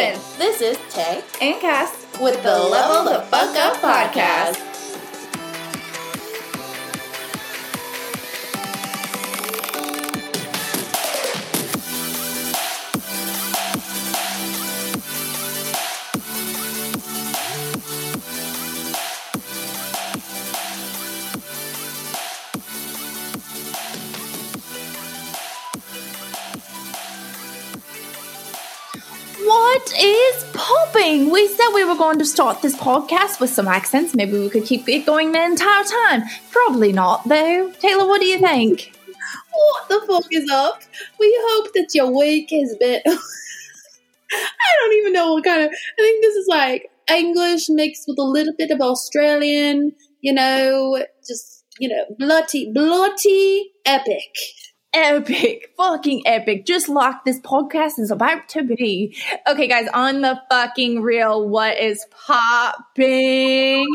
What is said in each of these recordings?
poppin'? This is Tay and Cass with the Level the Fuck Up podcast. We were going to start this podcast with some accents. Maybe we could keep it going the entire time. Probably not, though. Taylor, what do you think? What the fuck is up? We hope that your week has been. I don't even know what kind of. I think this is like English mixed with a little bit of Australian, you know, just, you know, bloody, bloody epic epic, fucking epic, just like this podcast is about to be. Okay, guys, on the fucking real, what is popping?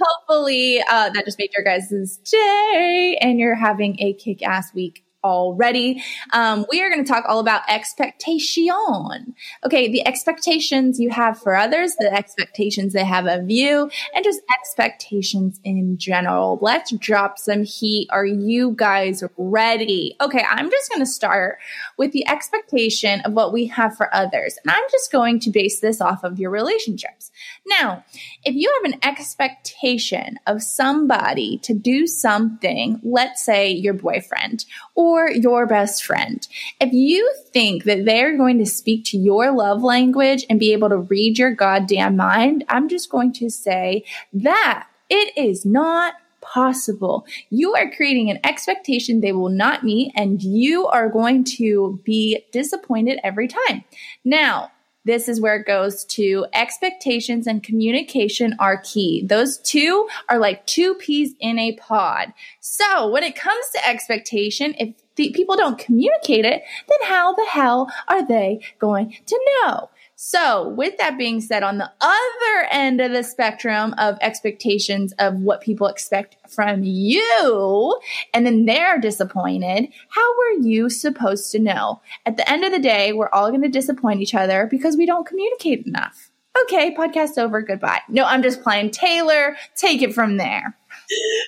Hopefully, uh, that just made your guys' day and you're having a kick ass week already. Um, we are going to talk all about expectation. Okay, the expectations you have for others, the expectations they have of you, and just expectations in general. Let's drop some heat. Are you guys ready? Okay, I'm just going to start with the expectation of what we have for others. And I'm just going to base this off of your relationships. Now, if you have an expectation of somebody to do something, let's say your boyfriend or your best friend, if you think that they're going to speak to your love language and be able to read your goddamn mind, I'm just going to say that it is not possible. You are creating an expectation they will not meet, and you are going to be disappointed every time. Now, this is where it goes to expectations and communication are key. Those two are like two peas in a pod. So when it comes to expectation, if the people don't communicate it, then how the hell are they going to know? So, with that being said, on the other end of the spectrum of expectations of what people expect from you, and then they're disappointed, how were you supposed to know? At the end of the day, we're all going to disappoint each other because we don't communicate enough. Okay, podcast over. Goodbye. No, I'm just playing. Taylor, take it from there.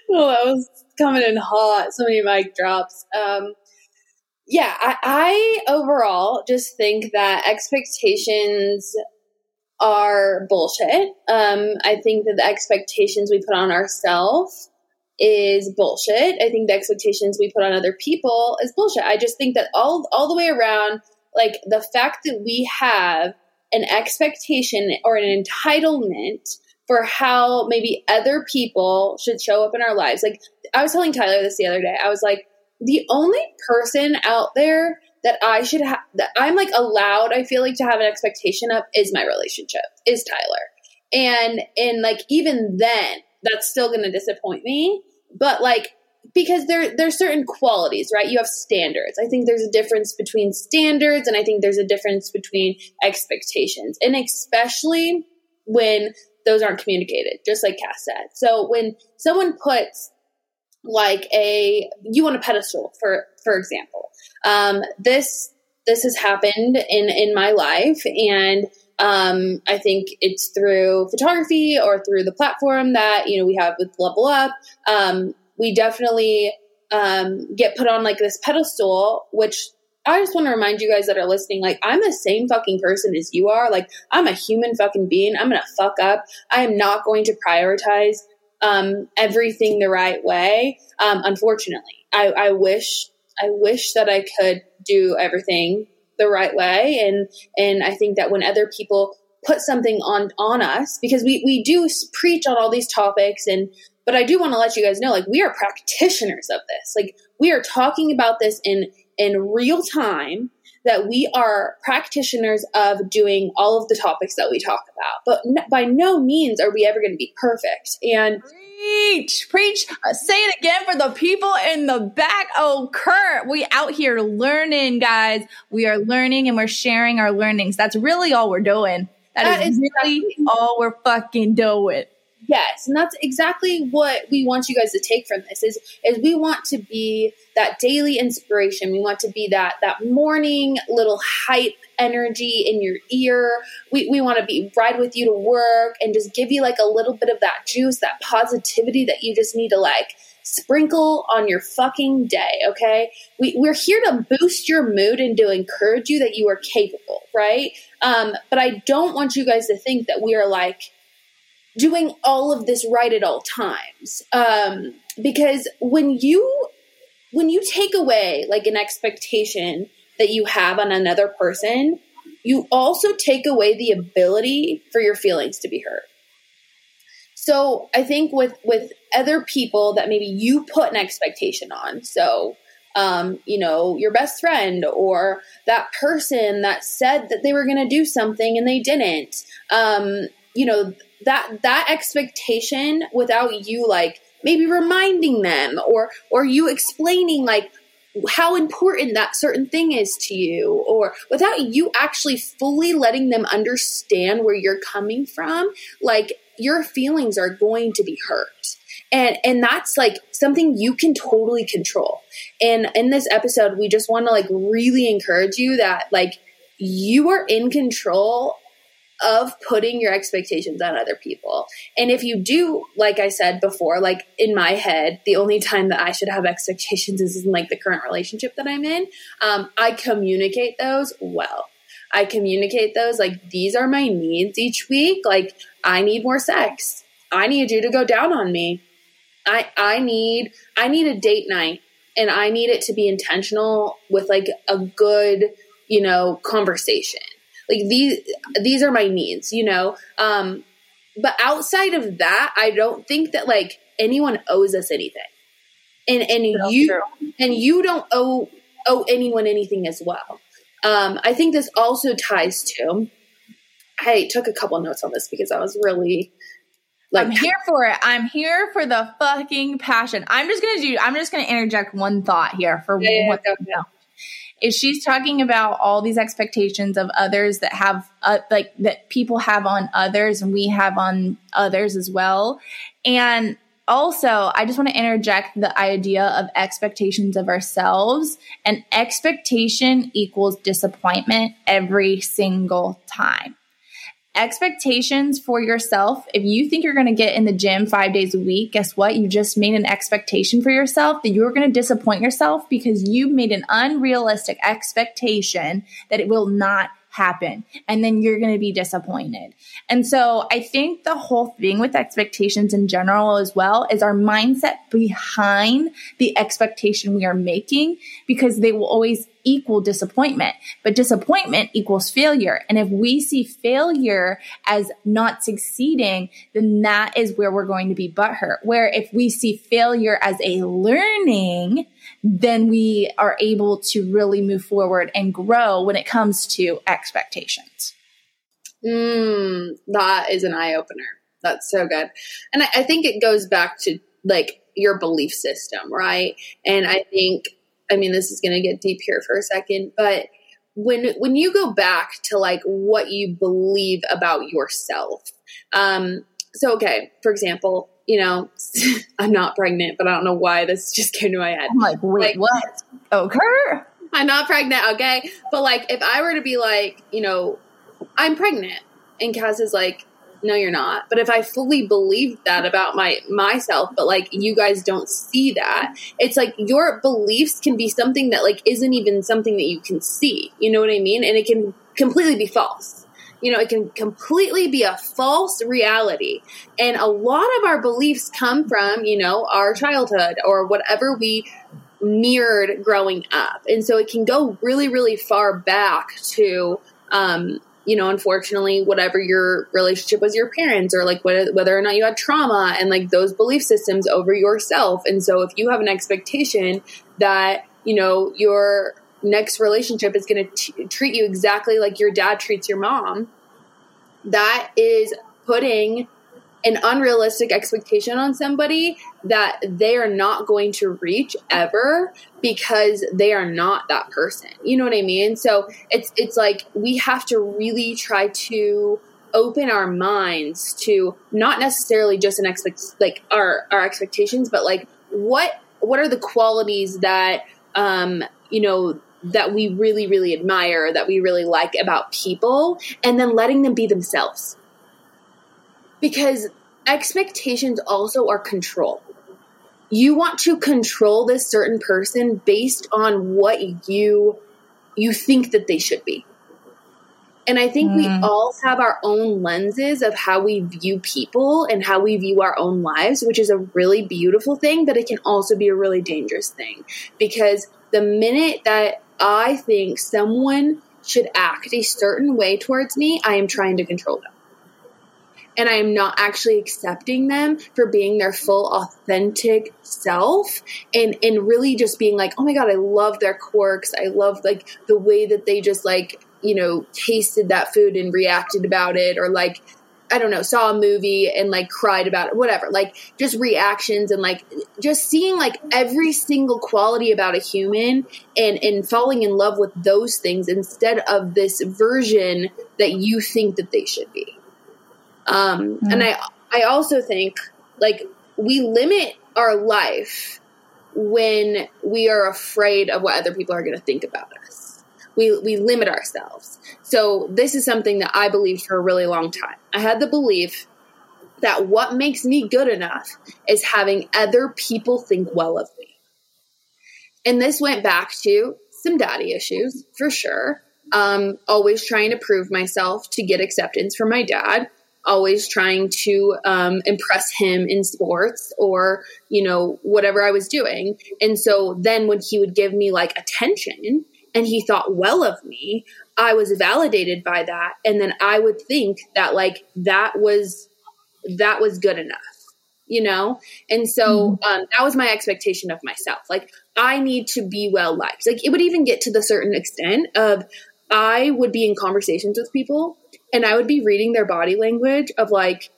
Well, that was coming in hot. So many mic drops. Um, yeah, I, I overall just think that expectations are bullshit. Um, I think that the expectations we put on ourselves is bullshit. I think the expectations we put on other people is bullshit. I just think that all all the way around, like the fact that we have an expectation or an entitlement for how maybe other people should show up in our lives. Like I was telling Tyler this the other day. I was like, the only person out there that I should have that I'm like allowed, I feel like to have an expectation of is my relationship, is Tyler. And and like even then, that's still gonna disappoint me. But like because there there's certain qualities, right? You have standards. I think there's a difference between standards and I think there's a difference between expectations. And especially when those aren't communicated, just like Cass said. So when someone puts like a you want a pedestal for for example um, this this has happened in in my life and um, i think it's through photography or through the platform that you know we have with level up um, we definitely um, get put on like this pedestal which I just want to remind you guys that are listening, like, I'm the same fucking person as you are. Like, I'm a human fucking being. I'm going to fuck up. I am not going to prioritize um, everything the right way. Um, unfortunately, I, I wish I wish that I could do everything the right way, and and I think that when other people put something on on us, because we we do preach on all these topics, and but I do want to let you guys know, like we are practitioners of this. Like we are talking about this in in real time that we are practitioners of doing all of the topics that we talk about. But n- by no means are we ever going to be perfect. And preach, preach, uh, say it again for the people in the back. Oh, Kurt, we out here learning, guys. We are learning and we're sharing our learnings. That's really all we're doing. that, that is, is really all we're fucking doing. Yes, and that's exactly what we want you guys to take from this is is we want to be that daily inspiration. We want to be that that morning little hype energy in your ear. We we want to be ride with you to work and just give you like a little bit of that juice, that positivity that you just need to like sprinkle on your fucking day, okay? We, we're here to boost your mood and to encourage you that you are capable, right? Um, but I don't want you guys to think that we are like doing all of this right at all times. Um, because when you when you take away like an expectation that you have on another person, you also take away the ability for your feelings to be heard. So I think with with other people that maybe you put an expectation on, so um, you know, your best friend or that person that said that they were going to do something and they didn't. Um, you know, that that expectation without you like maybe reminding them or or you explaining like how important that certain thing is to you or without you actually fully letting them understand where you're coming from like your feelings are going to be hurt. And and that's like something you can totally control. And in this episode we just want to like really encourage you that like you are in control of putting your expectations on other people. And if you do, like I said before, like in my head, the only time that I should have expectations is in like the current relationship that I'm in. Um, I communicate those well. I communicate those like these are my needs each week. Like I need more sex. I need you to go down on me. I I need I need a date night and I need it to be intentional with like a good, you know, conversation like these these are my needs you know um but outside of that i don't think that like anyone owes us anything and and That's you true. and you don't owe owe anyone anything as well um i think this also ties to i took a couple notes on this because i was really like, I'm here for it. I'm here for the fucking passion. I'm just gonna do. I'm just gonna interject one thought here for yeah, yeah, one. Yeah, is she's talking about all these expectations of others that have uh, like that people have on others and we have on others as well. And also i just want to interject the idea of expectations of ourselves. And expectation equals disappointment every single time expectations for yourself. If you think you're going to get in the gym five days a week, guess what? You just made an expectation for yourself that you're going to disappoint yourself because you made an unrealistic expectation that it will not happen. And then you're going to be disappointed. And so I think the whole thing with expectations in general as well is our mindset behind the expectation we are making because they will always equal disappointment, but disappointment equals failure. And if we see failure as not succeeding, then that is where we're going to be butthurt. Where if we see failure as a learning, then we are able to really move forward and grow when it comes to expectations. Mm, that is an eye opener. That's so good. And I, I think it goes back to like your belief system, right? And I think I mean, this is going to get deep here for a second, but when when you go back to like what you believe about yourself, um, so okay, for example, you know, I'm not pregnant, but I don't know why this just came to my head. I'm like, wait, like, what? Okay. I'm not pregnant, okay? But like, if I were to be like, you know, I'm pregnant, and Cass is like, no you're not. But if i fully believe that about my myself but like you guys don't see that it's like your beliefs can be something that like isn't even something that you can see. You know what i mean? And it can completely be false. You know it can completely be a false reality. And a lot of our beliefs come from you know our childhood or whatever we mirrored growing up. And so it can go really really far back to um, you know, unfortunately, whatever your relationship was, your parents or like whether or not you had trauma and like those belief systems over yourself. And so if you have an expectation that, you know, your next relationship is going to treat you exactly like your dad treats your mom, that is putting an unrealistic expectation on somebody that they are not going to reach ever because they are not that person. You know what I mean? So it's it's like we have to really try to open our minds to not necessarily just an expect like our our expectations, but like what what are the qualities that um, you know that we really really admire that we really like about people and then letting them be themselves because expectations also are control you want to control this certain person based on what you you think that they should be and I think mm. we all have our own lenses of how we view people and how we view our own lives, which is a really beautiful thing, but it can also be a really dangerous thing. Because the minute that I think someone should act a certain way towards me, I am trying to control them. And I am not actually accepting them for being their full authentic self and, and really just being like, oh my God, I love their quirks. I love like the way that they just like you know, tasted that food and reacted about it or like I don't know, saw a movie and like cried about it, whatever. Like just reactions and like just seeing like every single quality about a human and and falling in love with those things instead of this version that you think that they should be. Um mm-hmm. and I I also think like we limit our life when we are afraid of what other people are going to think about us we, we limit ourselves. So this is something that I believed for a really long time. I had the belief that what makes me good enough is having other people think well of me. And this went back to some daddy issues for sure. Um, always trying to prove myself to get acceptance from my dad. Always trying to um, impress him in sports or, you know, whatever I was doing. And so then when he would give me like attention, and he thought well of me, I was validated by that. And then I would think that like that was that was good enough, you know? And so mm-hmm. um, that was my expectation of myself. Like I need to be well liked. Like it would even get to the certain extent of I would be in conversations with people and I would be reading their body language of like,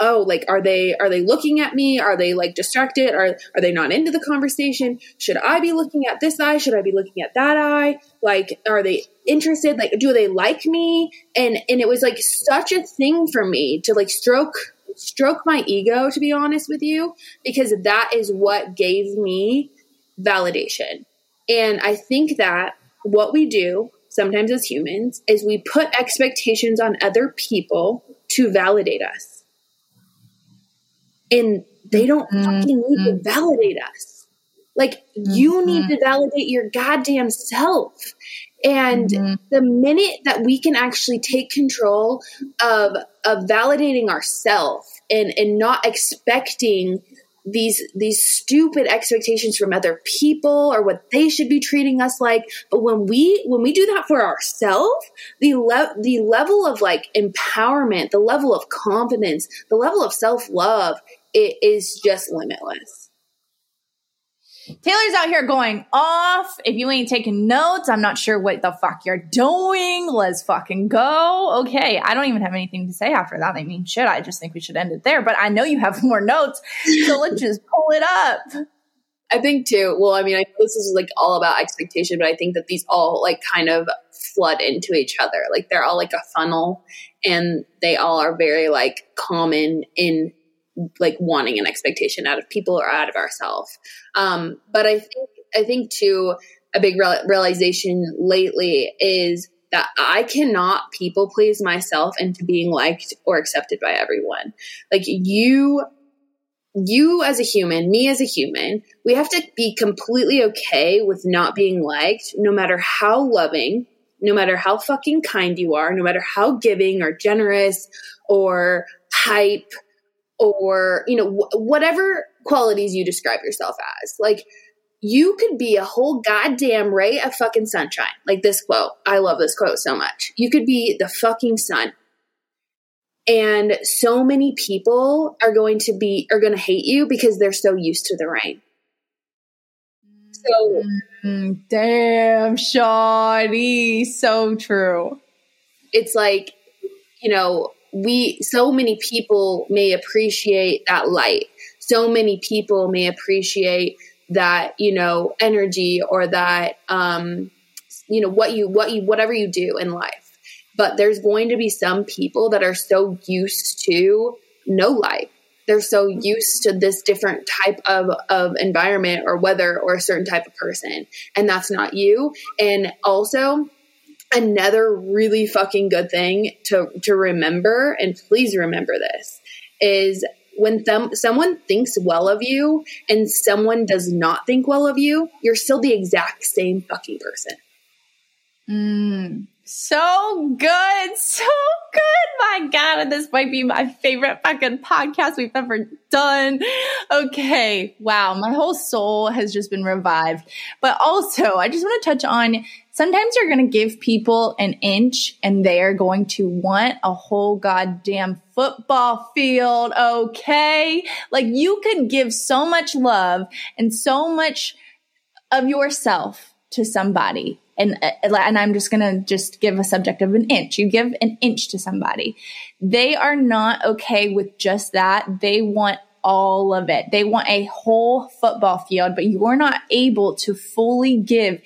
oh like are they are they looking at me? Are they like distracted? Are are they not into the conversation? Should i be looking at this eye? Should i be looking at that eye? Like are they interested? Like do they like me? And and it was like such a thing for me to like stroke stroke my ego to be honest with you because that is what gave me validation. And i think that what we do sometimes as humans is we put expectations on other people to validate us and they don't mm-hmm. fucking need to validate us. Like mm-hmm. you need to validate your goddamn self. And mm-hmm. the minute that we can actually take control of of validating ourselves and and not expecting these these stupid expectations from other people or what they should be treating us like. But when we when we do that for ourselves the le- the level of like empowerment the level of confidence the level of self-love it is just limitless Taylor's out here going off. If you ain't taking notes, I'm not sure what the fuck you're doing. Let's fucking go. Okay. I don't even have anything to say after that. I mean, shit, I just think we should end it there, but I know you have more notes. So let's just pull it up. I think too. Well, I mean, I this is like all about expectation, but I think that these all like kind of flood into each other. Like they're all like a funnel and they all are very like common in like wanting an expectation out of people or out of ourselves. Um, but I think I think too a big realization lately is that I cannot people please myself into being liked or accepted by everyone. Like you you as a human, me as a human, we have to be completely okay with not being liked, no matter how loving, no matter how fucking kind you are, no matter how giving or generous or hype or you know wh- whatever qualities you describe yourself as. Like you could be a whole goddamn ray of fucking sunshine. Like this quote. I love this quote so much. You could be the fucking sun. And so many people are going to be are going to hate you because they're so used to the rain. So mm, damn shoddy so true. It's like you know we so many people may appreciate that light so many people may appreciate that you know energy or that um you know what you what you whatever you do in life But there's going to be some people that are so used to no light. They're so used to this different type of, of environment or weather or a certain type of person. And that's not you. And also, another really fucking good thing to, to remember, and please remember this, is when them, someone thinks well of you and someone does not think well of you, you're still the exact same fucking person. Mm, so good. So good. My God. And this might be my favorite fucking podcast we've ever done. Okay. Wow. My whole soul has just been revived. But also, I just want to touch on sometimes you're going to give people an inch and they are going to want a whole goddamn football field. Okay. Like you could give so much love and so much of yourself to somebody and uh, and I'm just going to just give a subject of an inch. You give an inch to somebody. They are not okay with just that. They want all of it. They want a whole football field, but you're not able to fully give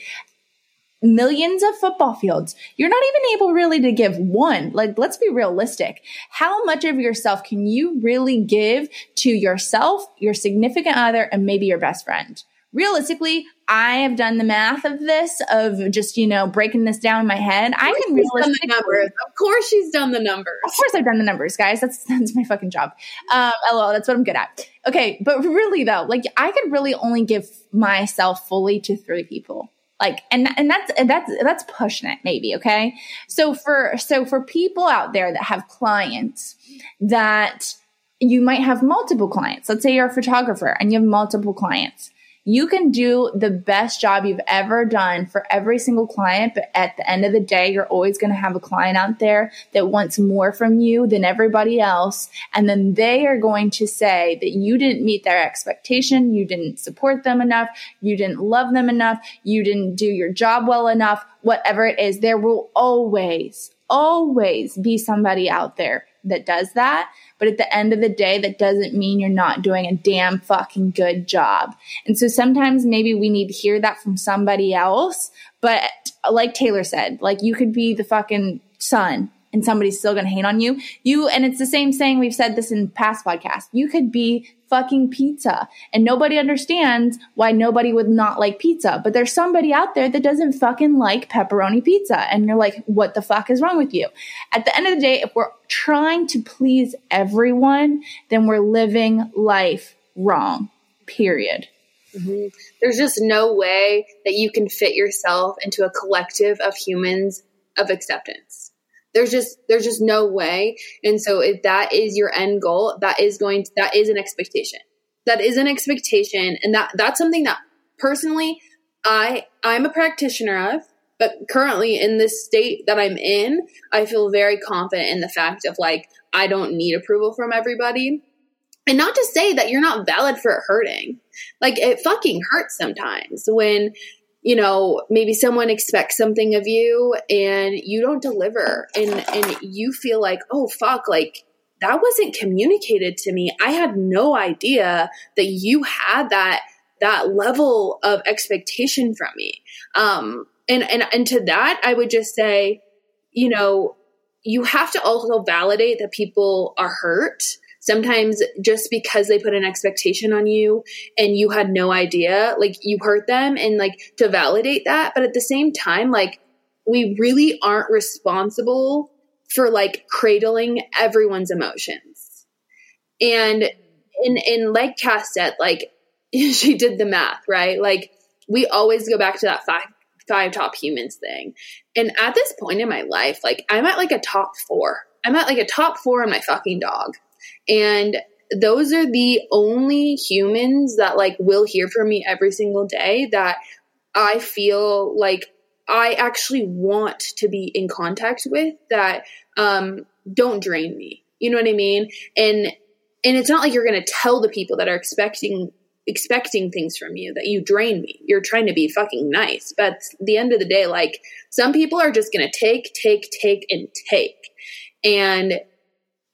millions of football fields. You're not even able really to give one. Like, let's be realistic. How much of yourself can you really give to yourself, your significant other, and maybe your best friend? realistically, I have done the math of this, of just, you know, breaking this down in my head. I can realistically. numbers. Of course, she's done the numbers. Of course, I've done the numbers, guys. That's, that's my fucking job. Um, lol, that's what I'm good at. Okay. But really, though, like, I could really only give myself fully to three people like and and that's that's that's pushing it maybe okay? So for so for people out there that have clients that you might have multiple clients. Let's say you're a photographer and you have multiple clients you can do the best job you've ever done for every single client, but at the end of the day, you're always going to have a client out there that wants more from you than everybody else. And then they are going to say that you didn't meet their expectation, you didn't support them enough, you didn't love them enough, you didn't do your job well enough, whatever it is. There will always, always be somebody out there that does that. But at the end of the day, that doesn't mean you're not doing a damn fucking good job. And so sometimes maybe we need to hear that from somebody else. But like Taylor said, like you could be the fucking sun and somebody's still going to hate on you. You, and it's the same saying we've said this in past podcasts. You could be fucking pizza and nobody understands why nobody would not like pizza. But there's somebody out there that doesn't fucking like pepperoni pizza. And you're like, what the fuck is wrong with you? At the end of the day, if we're trying to please everyone, then we're living life wrong, period. Mm-hmm. There's just no way that you can fit yourself into a collective of humans of acceptance there's just there's just no way. And so if that is your end goal that is going to, that is an expectation. That is an expectation. And that that's something that personally i i'm a practitioner of but currently in this state that i'm in i feel very confident in the fact of like i don't need approval from everybody. And not to say that you're not valid for hurting. Like it fucking hurts sometimes when you know maybe someone expects something of you and you don't deliver. And and you feel like oh fuck like that wasn't communicated to me. I had no idea that you had that that level of expectation from me. Um and and and to that i would just say you know you have to also validate that people are hurt sometimes just because they put an expectation on you and you had no idea, like you hurt them and like to validate that. But at the same time, like we really aren't responsible for like cradling everyone's emotions. And in in like Cass like she did the math, right? Like we always go back to that five five top humans thing. And at this point in my life, like I'm at like a top four. I'm at like a top four on my fucking dog. And those are the only humans that like will hear from me every single day that I feel like I actually want to be in contact with that um, don't drain me. You know what I mean? And and it's not like you're going to tell the people that are expecting expecting things from you that you drain me. You're trying to be fucking nice. But the end of the day, like some people are just going to take, take, take, and take. And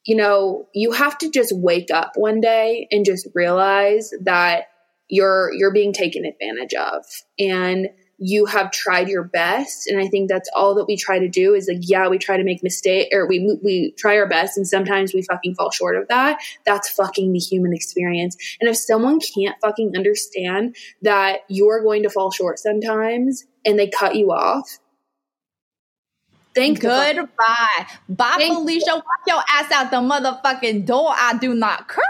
you know, you have to just wake up one day and just realize that you're you're being taken advantage of. And you have tried your best. And i think that's all that we try to do is like yeah we try to make mistake or we we try our best and sometimes we fucking fall short of that. That's fucking the human experience. And if someone can't fucking understand that you're going to fall short sometimes and they cut you off Thank Goodbye. Bye, Thank Felicia. Walk your ass out the motherfucking door. I do not care.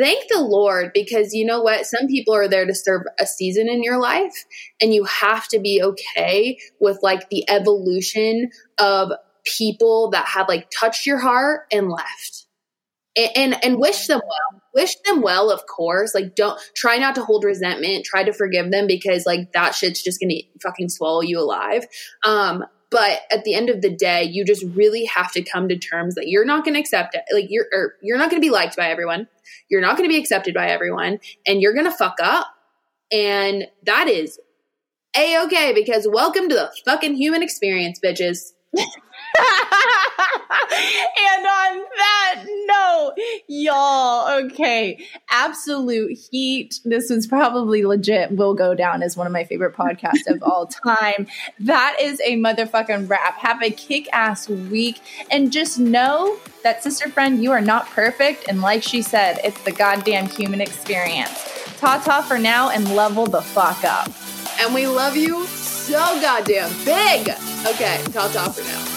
Thank the Lord because you know what? Some people are there to serve a season in your life, and you have to be okay with like the evolution of people that have like touched your heart and left. And, and, and wish them well. Wish them well, of course. Like, don't try not to hold resentment. Try to forgive them because like that shit's just gonna fucking swallow you alive. Um, but at the end of the day, you just really have to come to terms that you're not going to accept it. Like you're, or you're not going to be liked by everyone. You're not going to be accepted by everyone and you're going to fuck up. And that is a okay because welcome to the fucking human experience, bitches. and on that note, y'all, okay, absolute heat. This was probably legit, will go down as one of my favorite podcasts of all time. That is a motherfucking wrap. Have a kick ass week and just know that, sister friend, you are not perfect. And like she said, it's the goddamn human experience. Ta ta for now and level the fuck up. And we love you so goddamn big. Okay, ta ta for now.